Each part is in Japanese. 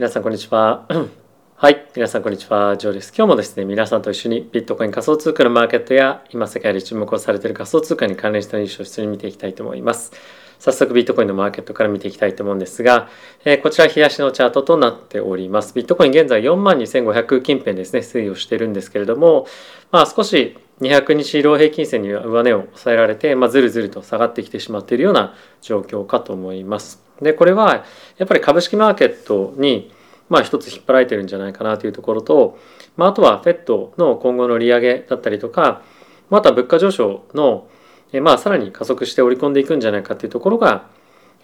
皆さんこんにちは。はい、皆さんこんにちは。ジョーです。今日もですね、皆さんと一緒にビットコイン仮想通貨のマーケットや今世界で注目をされている仮想通貨に関連したニュースを一緒に見ていきたいと思います。早速ビットコインのマーケットから見ていきたいと思うんですが、えー、こちら冷やしのチャートとなっております。ビットコイン現在42,500近辺ですね、推移をしているんですけれども、まあ少し200日移動平均線に上値を抑えられて、まあ、ずるずると下がってきてしまっているような状況かと思います。でこれはやっぱり株式マーケットにまあ一つ引っ張られてるんじゃないかなというところと、まあ、あとは FED の今後の利上げだったりとかまた物価上昇のまあさらに加速して織り込んでいくんじゃないかっていうところが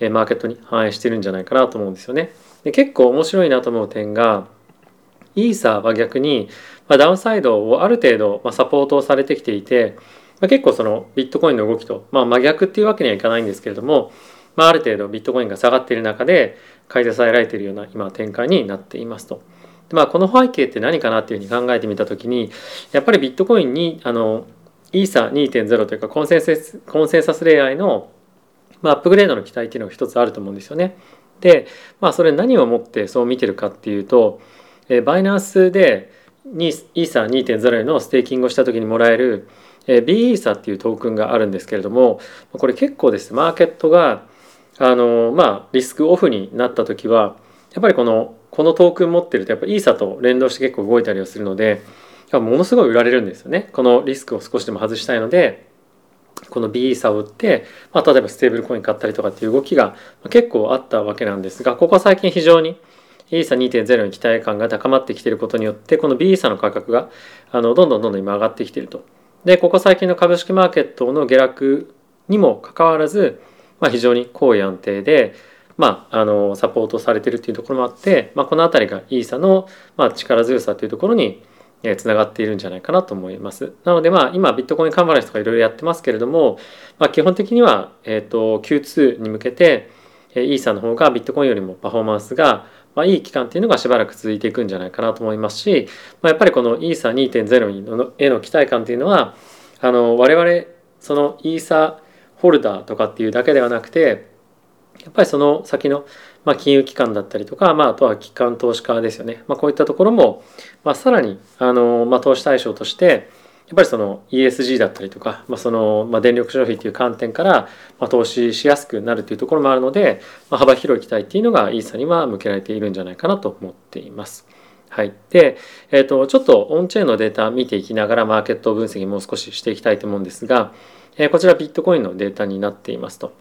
マーケットに反映してるんじゃないかなと思うんですよね。で結構面白いなと思う点がイーサーは逆に、ま、ダウンサイドをある程度、ま、サポートをされてきていて、ま、結構そのビットコインの動きと、まあ、真逆っていうわけにはいかないんですけれども、まあ、ある程度ビットコインが下がっている中で買い支えられているような今展開になっていますと。まあ、この背景って何かなっていうふうに考えてみた時にやっぱりビットコインにあのイーサ2.0というかコンセンサスコンセンサスレイヤーの、まあ、アップグレードの期待っていうのが一つあると思うんですよね。で、まあ、それ何をもってそう見てるかっていうとえバイナンスでイーサ2.0へのステーキングをした時にもらえる B イーサっていうトークンがあるんですけれどもこれ結構ですマーケットがあのまあリスクオフになった時はやっぱりこのこのトークン持ってるとやっぱイーサと連動して結構動いたりをするのでものすごい売られるんですよねこのリスクを少しでも外したいのでこの B イーサを売って、まあ、例えばステーブルコイン買ったりとかっていう動きが結構あったわけなんですがここ最近非常にイーサ2.0に期待感が高まってきていることによってこの B イーサの価格があのどんどんどんどん今上がってきていると。でここ最近の株式マーケットの下落にもかかわらず、まあ、非常に高位安定で、まあ、あのサポートされているというところもあって、まあ、この辺りがイーサの、まあ、力強さというところにつながっているんじゃないかなと思います。なのでまあ今ビットコインカンファレンスとかいろいろやってますけれども、まあ、基本的には、えーと、Q2 に向けてイーサの方がビットコインよりもパフォーマンスがまあ、いい期間っていうのがしばらく続いていくんじゃないかなと思いますし、まあ、やっぱりこのイーサ2.0への期待感っていうのはあの我々そのイーサホルダーとかっていうだけではなくてやっぱりその先の、まあ、金融機関だったりとか、まあ、あとは機関投資家ですよね、まあ、こういったところも、まあ、さらにあの、まあ、投資対象としてやっぱりその ESG だったりとか、まあ、その、まあ、電力消費という観点から、まあ、投資しやすくなるというところもあるので、まあ、幅広い期待っていうのがイーサには向けられているんじゃないかなと思っています。はい、で、えーと、ちょっとオンチェーンのデータ見ていきながらマーケット分析もう少ししていきたいと思うんですが、え、こちらビットコインのデータになっていますと。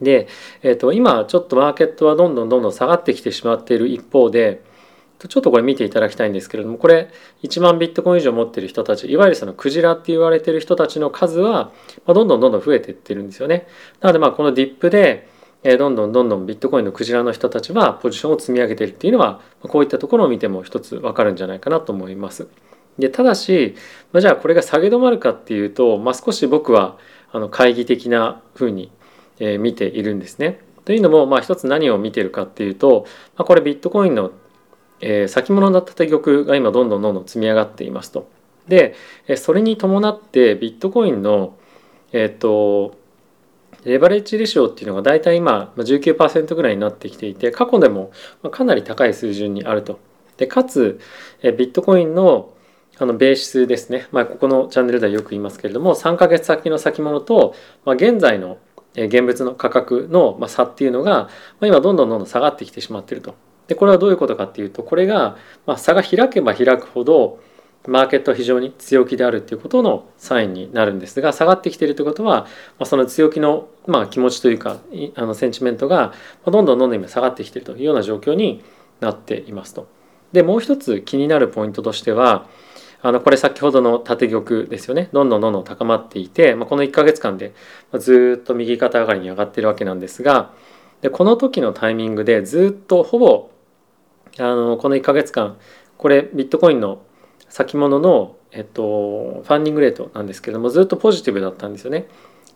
で、えーと今ちょっとマーケットはどんどんどんどん下がってきてしまっている一方で、ちょっとこれ見ていただきたいんですけれどもこれ1万ビットコイン以上持ってる人たちいわゆるそのクジラって言われてる人たちの数はどんどんどんどん増えていってるんですよね。なのでまあこのディップでどんどんどんどんビットコインのクジラの人たちはポジションを積み上げているっていうのはこういったところを見ても一つ分かるんじゃないかなと思います。でただしまあじゃあこれが下げ止まるかっていうと、まあ、少し僕はあの懐疑的なふうに見ているんですね。というのも、まあ、一つ何を見てるかっていうと、まあ、これビットコインのえー、先物だった玉が今どんどんどんどん積み上がっていますと。でそれに伴ってビットコインのえっ、ー、とレバレッジレシオっていうのが大体今19%ぐらいになってきていて過去でもかなり高い水準にあると。でかつビットコインのあのベーシスですね、まあ、ここのチャンネルではよく言いますけれども3ヶ月先の先物と、まあ、現在の現物の価格の差っていうのがまあ今どんどんどんどん下がってきてしまってると。でこれはどういうことかっていうとこれが、まあ、差が開けば開くほどマーケットは非常に強気であるっていうことのサインになるんですが下がってきてるということは、まあ、その強気の、まあ、気持ちというかあのセンチメントがどんどんどんどん今下がってきてるというような状況になっていますと。でもう一つ気になるポイントとしてはあのこれ先ほどの縦玉ですよねどんどんどんどん高まっていて、まあ、この1ヶ月間でずっと右肩上がりに上がってるわけなんですがでこの時のタイミングでずっとほぼあのこの1ヶ月間これビットコインの先物の、えっと、ファンディングレートなんですけどもずっとポジティブだったんですよね。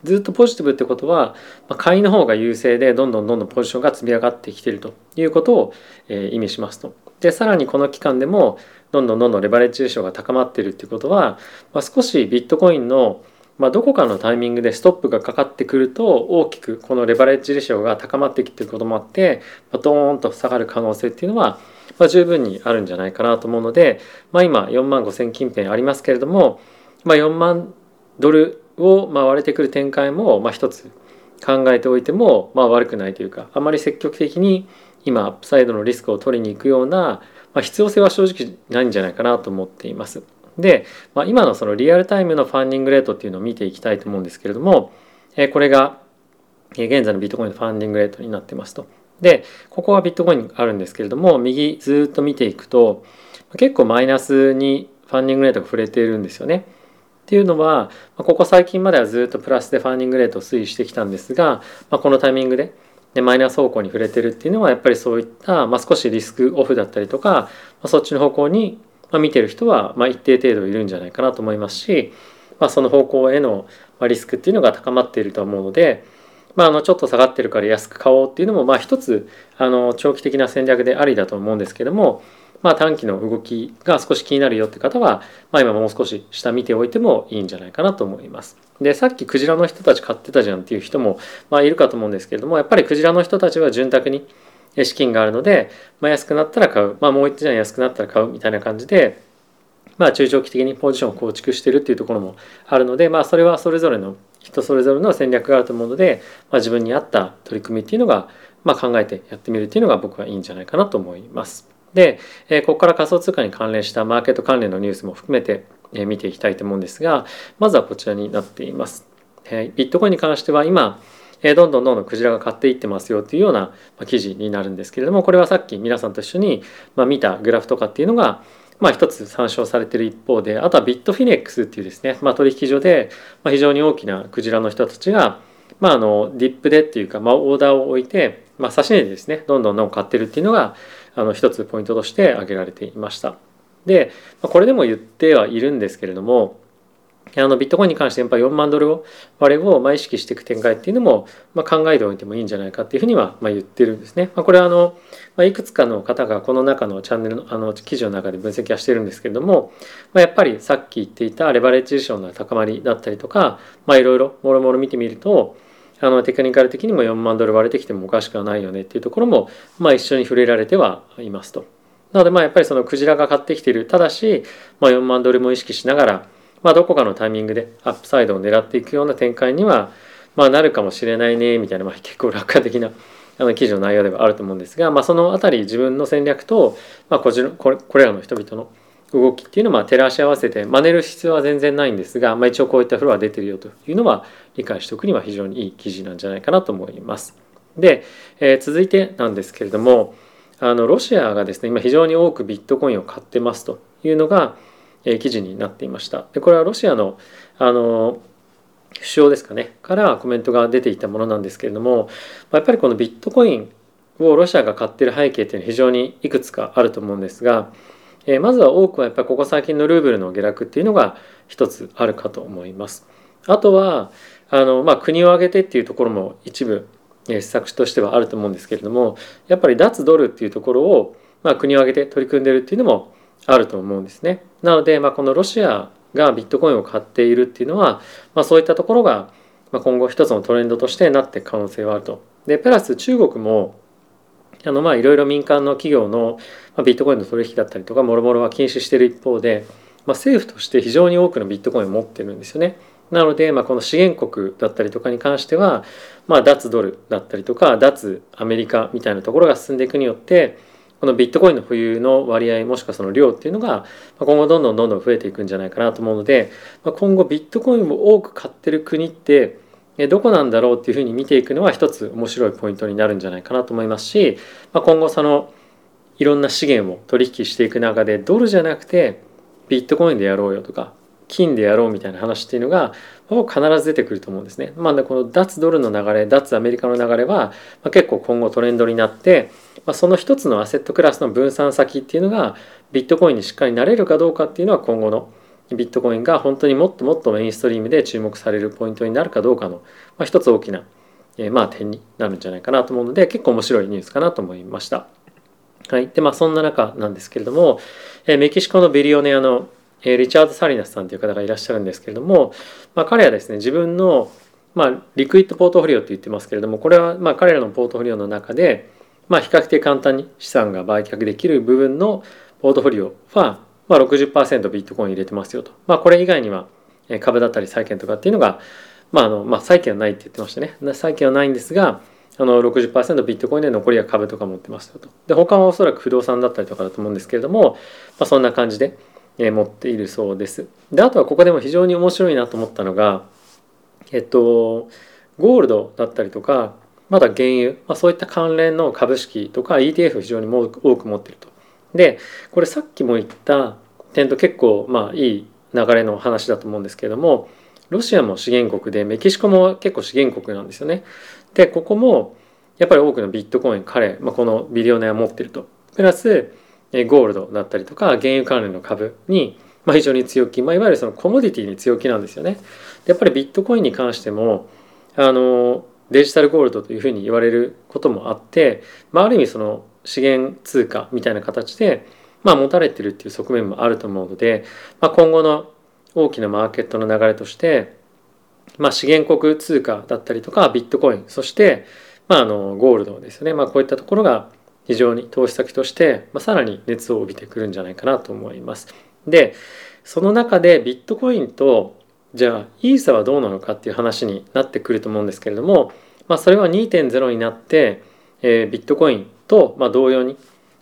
ずっとポジティブってことは、まあ、買いの方が優勢でどんどんどんどんポジションが積み上がってきているということを、えー、意味しますと。でさらにこの期間でもどんどんどんどんレバレッジレーションが高まっているっていうことは、まあ、少しビットコインのまあ、どこかのタイミングでストップがかかってくると大きくこのレバレッジレシオが高まってきてることもあって、まあ、ドーンと下がる可能性っていうのは、まあ、十分にあるんじゃないかなと思うので、まあ、今4万5千近辺ありますけれども、まあ、4万ドルをまあ割れてくる展開もまあ一つ考えておいてもまあ悪くないというかあまり積極的に今アップサイドのリスクを取りに行くような、まあ、必要性は正直ないんじゃないかなと思っています。で、まあ、今のそのリアルタイムのファンディングレートっていうのを見ていきたいと思うんですけれども、えこれが現在のビットコインのファンディングレートになってますと。で、ここはビットコインあるんですけれども、右ずっと見ていくと、結構マイナスにファンディングレートが触れているんですよね。っていうのは、ここ最近まではずっとプラスでファンディングレートを推移してきたんですが、まあ、このタイミングででマイナス方向に触れてるっていうのはやっぱりそういった、まあ、少しリスクオフだったりとか、まあ、そっちの方向に見てる人は、まあ、一定程度いるんじゃないかなと思いますし、まあ、その方向へのリスクっていうのが高まっていると思うので、まあ、あのちょっと下がってるから安く買おうっていうのもまあ一つあの長期的な戦略でありだと思うんですけども、まあ、短期の動きが少し気になるよって方は、まあ、今もう少し下見ておいてもいいんじゃないかなと思います。でさっきクジラの人たち買ってたじゃんっていう人も、まあ、いるかと思うんですけれどもやっぱりクジラの人たちは潤沢に資金があるので、まあ、安くなったら買う、まあ、もう一段安くなったら買うみたいな感じで、まあ、中長期的にポジションを構築してるっていうところもあるので、まあ、それはそれぞれの人それぞれの戦略があると思うので、まあ、自分に合った取り組みっていうのが、まあ、考えてやってみるっていうのが僕はいいんじゃないかなと思います。で、えここから仮想通貨に関連したマーケット関連のニュースも含めて、え見ていきたいと思うんですが、まずはこちらになっています。えビットコインに関しては今、えどんどんどんどんクジラが買っていってますよっていうようなま記事になるんですけれども、これはさっき皆さんと一緒にま見たグラフとかっていうのが、まあ、一つ参照されている一方であとはビットフィネックスっていうですね、まあ、取引所で、まあ、非常に大きなクジラの人たちが、まあ、あのディップでっていうか、まあ、オーダーを置いて、まあ、差し値でですねどんどんどん買ってるっていうのがあの一つポイントとして挙げられていました。でこれでも言ってはいるんですけれどもあのビットコインに関してやっぱ4万ドルを我々をま意識していく展開っていうのも、ま考えておいてもいいんじゃないかっていうふうにはま言ってるんですね。まあ、これはあの、まいくつかの方がこの中のチャンネルのあの記事の中で分析はしてるんですけれども、まあ、やっぱりさっき言っていたレバレッジションの高まりだったりとか、まあ、いろいろもろもろ見てみるとあのテクニカル的にも4万ドル割れてきてもおかしくはないよねっていうところも、まあ、一緒に触れられてはいますと。なのでまあやっぱりそのクジラが買ってきているただし、まあ、4万ドルも意識しながらまあ、どこかのタイミングでアップサイドを狙っていくような展開には、まあ、なるかもしれないねみたいな、まあ、結構楽観的なあの記事の内容ではあると思うんですが、まあ、その辺り自分の戦略と、まあ、これこれらの人々の動きっていうのを照らし合わせて真似る必要は全然ないんですが、まあ、一応こういったフロア出てるよというのは理解しておくには非常にいい記事なんじゃないかなと思います。で、えー、続いてなんですけれどもあのロシアがですね今非常に多くビットコインを買ってますというのが、え記事になっていました。でこれはロシアのあの首相ですかねからコメントが出ていたものなんですけれどもやっぱりこのビットコインをロシアが買ってる背景っていうのは非常にいくつかあると思うんですが、えまずは多くはやっぱりここ最近のルーブルの下落っていうのが一つあるかと思います。あとはあの、まあ、国を挙げてっていうところも一部施策としてはあると思うんですけれどもやっぱり脱ドルっていうところを、まあ、国を挙げて取り組んでるっていうのもあると思うんですね。なので、まあ、このロシアがビットコインを買っているっていうのは、まあ、そういったところが今後一つのトレンドとしてなっていく可能性はあると。でプラス中国もあのまあいろいろ民間の企業のビットコインの取引だったりとかもろもろは禁止している一方で、まあ、政府として非常に多くのビットコインを持ってるんですよね。なので、まあ、この資源国だったりとかに関しては、まあ、脱ドルだったりとか脱アメリカみたいなところが進んでいくによってこのビットコインの保有の割合もしくはその量っていうのが今後どんどんどんどん増えていくんじゃないかなと思うので今後ビットコインを多く買ってる国ってどこなんだろうっていうふうに見ていくのは一つ面白いポイントになるんじゃないかなと思いますしま今後そのいろんな資源を取引していく中でドルじゃなくてビットコインでやろうよとか金でやろうみたいな話っていうのが必ず出てくると思うんですね。まあ、この脱ドルの流れ脱アメリカの流れは結構今後トレンドになってまあ、その一つのアセットクラスの分散先っていうのがビットコインにしっかりなれるかどうかっていうのは今後のビットコインが本当にもっともっとメインストリームで注目されるポイントになるかどうかの、まあ、一つ大きな、えー、まあ点になるんじゃないかなと思うので結構面白いニュースかなと思いました。はい。で、まあそんな中なんですけれども、えー、メキシコのビリオネアのえリチャード・サリナスさんという方がいらっしゃるんですけれども、まあ、彼はですね自分の、まあ、 liquid ポートフォリオと言ってますけれどもこれはまあ彼らのポートフォリオの中で、まあ、比較的簡単に資産が売却できる部分のポートフォリオは、まあ60%ビットコイン入れてますよと、まあ、これ以外には株だったり債券とかっていうのが、まああのまあ、債券はないって言ってましたね債券はないんですがあの60%ビットコインで残りは株とか持ってますよとで他はおそらく不動産だったりとかだと思うんですけれども、まあ、そんな感じでえ持っているそうです。であとはここでも非常に面白いなと思ったのがえっとゴールドだったりとかまだ原油、まあ、そういった関連の株式とか ETF を非常に多く持っていると。でこれさっきも言った点と結構まあいい流れの話だと思うんですけれどもロシアも資源国でメキシコも結構資源国なんですよね。でここもやっぱり多くのビットコイン彼、まあ、このビデオネア持ってると。プラスゴールドだったりとか原油関連の株に、まあ、非常に強気、まあ、いわゆるそのコモディティに強気なんですよね。やっぱりビットコインに関してもあのデジタルゴールドというふうに言われることもあって、まあ、ある意味その資源通貨みたいな形で、まあ、持たれてるっていう側面もあると思うので、まあ、今後の大きなマーケットの流れとして、まあ、資源国通貨だったりとかビットコインそして、まあ、あのゴールドですね、まあ、こういったところが非常に投資先として、まあ、さらに熱を帯びてくるんじゃないかなと思います。でその中でビットコインとじゃあイーサはどうなのかっていう話になってくると思うんですけれども、まあ、それは2.0になって、えー、ビットコインと、まあ、同様に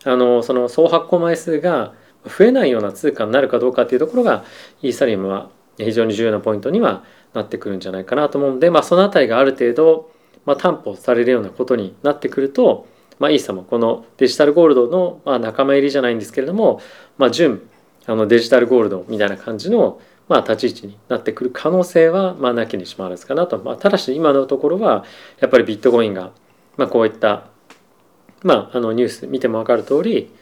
あのその総発行枚数が増えないような通貨になるかどうかっていうところがイーサリアムは非常に重要なポイントにはなってくるんじゃないかなと思うので、まあ、その辺りがある程度、まあ、担保されるようなことになってくると、まあ、イーサもこのデジタルゴールドの、まあ、仲間入りじゃないんですけれども、まあ、純あのデジタルゴールドみたいな感じの、まあ、立ち位置になってくる可能性は、まあ、なきにしもあらずかなと、まあ、ただし今のところはやっぱりビットコインが、まあ、こういった、まあ、あのニュース見ても分かる通り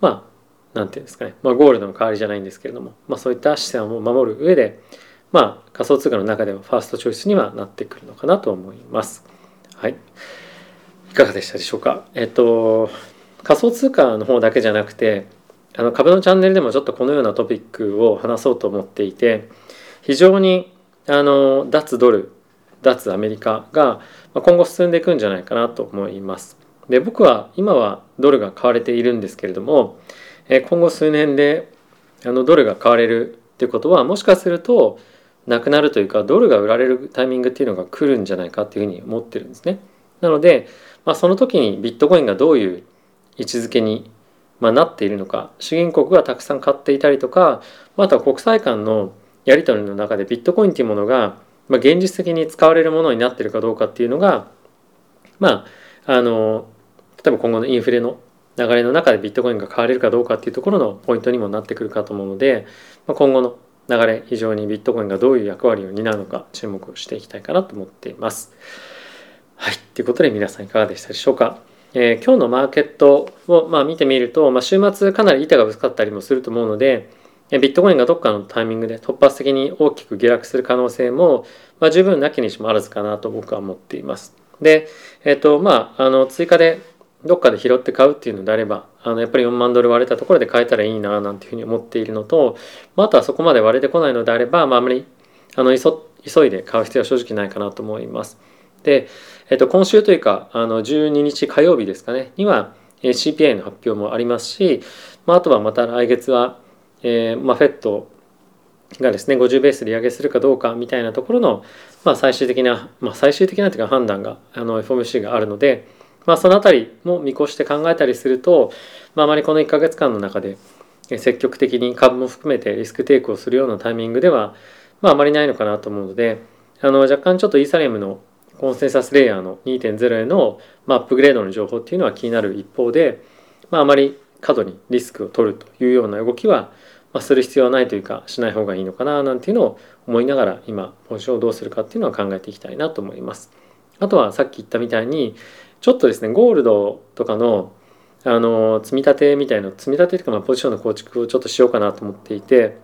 まあなんていうんですかね、まあ、ゴールドの代わりじゃないんですけれども、まあ、そういった資産を守る上で、まあ、仮想通貨の中ではファーストチョイスにはなってくるのかなと思います。はい。いかがでしたでしょうか。えっと仮想通貨の方だけじゃなくてあの株のチャンネルでもちょっとこのようなトピックを話そうと思っていて非常にあの脱ドル脱アメリカが今後進んでいくんじゃないかなと思います。で僕は今はドルが買われているんですけれどもえ今後数年であのドルが買われるっていうことはもしかするとなくなるというかドルが売られるタイミングっていうのが来るんじゃないかっていうふうに思ってるんですね。なのでまあ、その時にビットコインがどういう位置づけに、まあ、なっているのか資源国がたくさん買っていたりとかまた国際間のやり取りの中でビットコインというものが、ま、現実的に使われるものになってるかどうかっていうのがまああの例えば今後のインフレの流れの中でビットコインが買われるかどうかっていうところのポイントにもなってくるかと思うので、まあ、今後の流れ非常にビットコインがどういう役割を担うのか注目していきたいかなと思っています。はい。ということで皆さんいかがでしたでしょうか？えー、今日のマーケットを、まあ、見てみると、まあ、週末かなり板が薄かったりもすると思うので、ビットコインがどっかのタイミングで突発的に大きく下落する可能性も、まあ、十分なきにしもあらずかなと僕は思っています。で、えっ、ー、と、まあ、あの、追加でどっかで拾って買うっていうのであれば、あの、やっぱり4万ドル割れたところで買えたらいいな、なんていうふうに思っているのと、まあ、あとはそこまで割れてこないのであれば、まあ、あまり、あの、急いで買う必要は正直ないかなと思います。で、えっと、今週というかあの12日火曜日ですかねには CPI の発表もありますし、まあ、あとはまた来月は、えーまあ、フェットがですね50ベースで利上げするかどうかみたいなところの、まあ、最終的な、まあ、最終的なというか判断があの FOMC があるので、まあ、そのあたりも見越して考えたりすると、まあ、あまりこの1か月間の中で積極的に株も含めてリスクテイクをするようなタイミングでは、まあ、あまりないのかなと思うのであの若干ちょっとイーサリアムのコンセンサスレイヤーの2.0への、まあ、アップグレードの情報っていうのは気になる一方で、まあ、あまり過度にリスクを取るというような動きは、まあ、する必要はないというかしない方がいいのかななんていうのを思いながら今ポジションをどうするかっていうのは考えていきたいなと思います。あとはさっき言ったみたいにちょっとですねゴールドとかのあの積み立てみたいな積み立てというかまあポジションの構築をちょっとしようかなと思っていて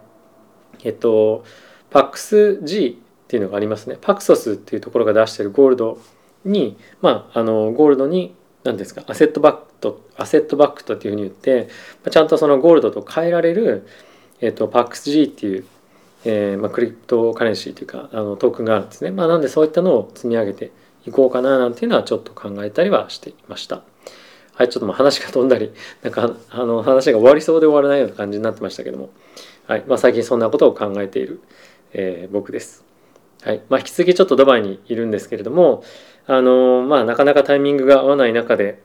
えっと PAX-G っていうのがありますね。パクソスっていうところが出してるゴールドに、まあ、あのゴールドに何ですかアセットバックとアセットバックとっていうふうに言ってちゃんとそのゴールドと変えられるえっ、と PAXG っていう、えーまあ、クリプトカレンシーというかあのトークンがあるんですね。まあ、なんでそういったのを積み上げていこうかななんていうのはちょっと考えたりはしていました。はい、ちょっともう話が飛んだり、なんかあの話が終わりそうで終わらないような感じになってましたけども、はいまあ、最近そんなことを考えている、えー、僕です。はいまあ、引き続きちょっとドバイにいるんですけれども、あのまあ、なかなかタイミングが合わない中で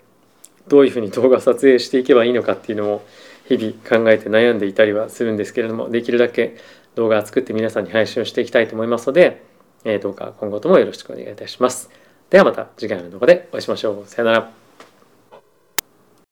どういうふうに動画撮影していけばいいのかっていうのを日々考えて悩んでいたりはするんですけれどもできるだけ動画を作って皆さんに配信をしていきたいと思いますので、えー、どうか今後ともよろしくお願いいたします。ではまた次回の動画でお会いしましょう。さよなら。